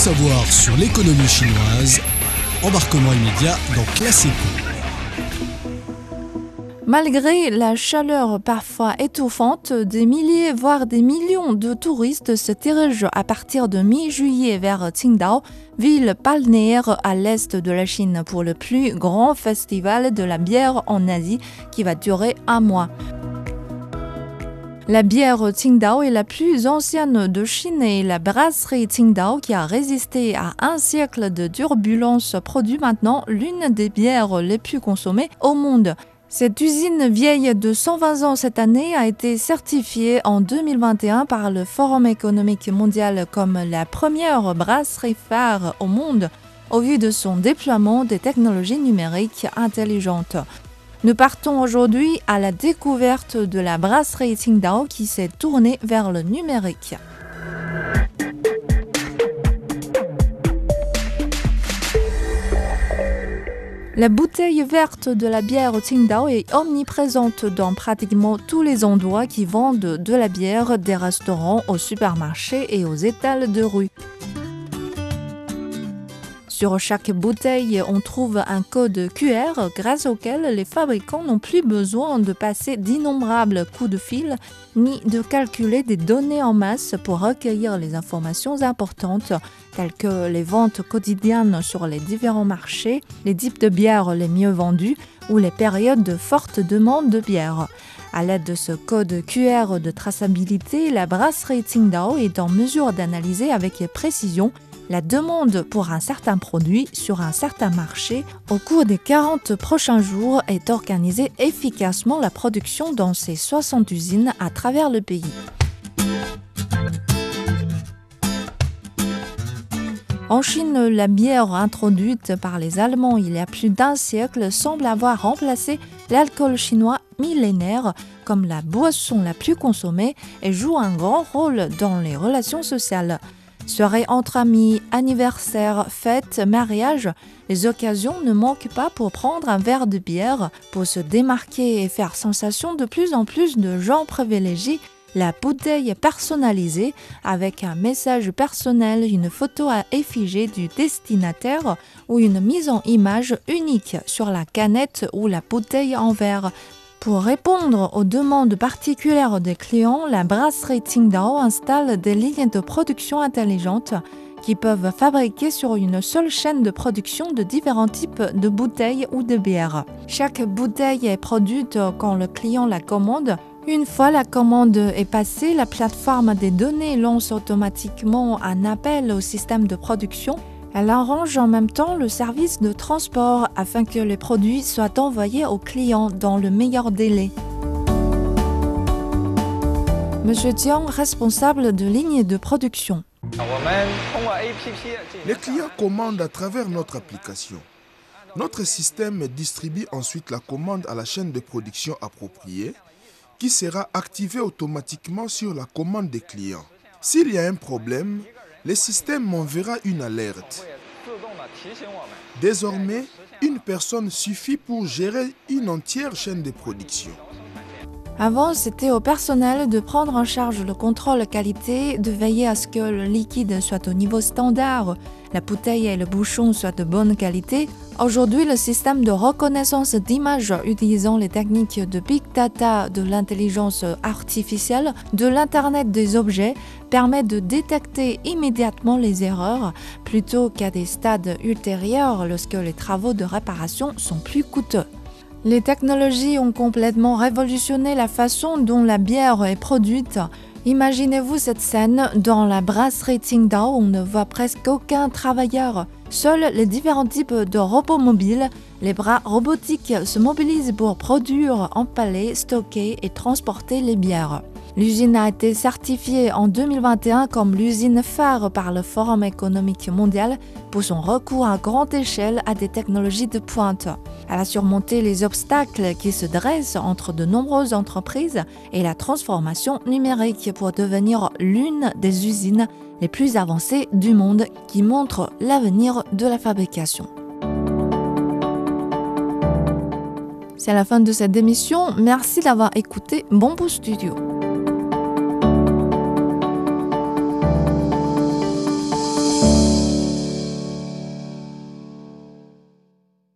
savoir sur l'économie chinoise, embarquement immédiat dans Classe Malgré la chaleur parfois étouffante, des milliers voire des millions de touristes se dirigent à partir de mi-juillet vers Qingdao, ville balnéaire à l'est de la Chine, pour le plus grand festival de la bière en Asie qui va durer un mois. La bière Qingdao est la plus ancienne de Chine et la brasserie Qingdao qui a résisté à un siècle de turbulence produit maintenant l'une des bières les plus consommées au monde. Cette usine vieille de 120 ans cette année a été certifiée en 2021 par le Forum économique mondial comme la première brasserie phare au monde au vu de son déploiement des technologies numériques intelligentes. Nous partons aujourd'hui à la découverte de la brasserie Qingdao qui s'est tournée vers le numérique. La bouteille verte de la bière Qingdao est omniprésente dans pratiquement tous les endroits qui vendent de la bière, des restaurants, aux supermarchés et aux étals de rue. Sur chaque bouteille, on trouve un code QR grâce auquel les fabricants n'ont plus besoin de passer d'innombrables coups de fil ni de calculer des données en masse pour recueillir les informations importantes telles que les ventes quotidiennes sur les différents marchés, les types de bières les mieux vendues ou les périodes de forte demande de bière. À l'aide de ce code QR de traçabilité, la brasserie Tsingdao est en mesure d'analyser avec précision la demande pour un certain produit sur un certain marché au cours des 40 prochains jours est organisée efficacement la production dans ces 60 usines à travers le pays. En Chine, la bière introduite par les Allemands il y a plus d'un siècle semble avoir remplacé l'alcool chinois millénaire comme la boisson la plus consommée et joue un grand rôle dans les relations sociales. Soirées entre amis, anniversaires, fêtes, mariages, les occasions ne manquent pas pour prendre un verre de bière, pour se démarquer et faire sensation de plus en plus de gens privilégiés la bouteille personnalisée avec un message personnel, une photo à effigie du destinataire ou une mise en image unique sur la canette ou la bouteille en verre pour répondre aux demandes particulières des clients, la brasserie Tsingdao installe des lignes de production intelligentes qui peuvent fabriquer sur une seule chaîne de production de différents types de bouteilles ou de bières. Chaque bouteille est produite quand le client la commande. Une fois la commande est passée, la plateforme des données lance automatiquement un appel au système de production elle arrange en même temps le service de transport afin que les produits soient envoyés aux clients dans le meilleur délai. Monsieur Tiang, responsable de ligne de production. Les clients commandent à travers notre application. Notre système distribue ensuite la commande à la chaîne de production appropriée qui sera activée automatiquement sur la commande des clients. S'il y a un problème, le système m'enverra une alerte. Désormais, une personne suffit pour gérer une entière chaîne de production. Avant, c'était au personnel de prendre en charge le contrôle qualité, de veiller à ce que le liquide soit au niveau standard, la bouteille et le bouchon soient de bonne qualité. Aujourd'hui, le système de reconnaissance d'image utilisant les techniques de big data, de l'intelligence artificielle, de l'Internet des objets permet de détecter immédiatement les erreurs plutôt qu'à des stades ultérieurs lorsque les travaux de réparation sont plus coûteux. Les technologies ont complètement révolutionné la façon dont la bière est produite. Imaginez-vous cette scène dans la brasserie Tsingtao où on ne voit presque aucun travailleur. Seuls les différents types de robots mobiles, les bras robotiques se mobilisent pour produire, empaler, stocker et transporter les bières. L'usine a été certifiée en 2021 comme l'usine phare par le Forum économique mondial pour son recours à grande échelle à des technologies de pointe. Elle a surmonté les obstacles qui se dressent entre de nombreuses entreprises et la transformation numérique pour devenir l'une des usines les plus avancées du monde qui montre l'avenir de la fabrication. C'est la fin de cette émission. Merci d'avoir écouté Bombo Studio.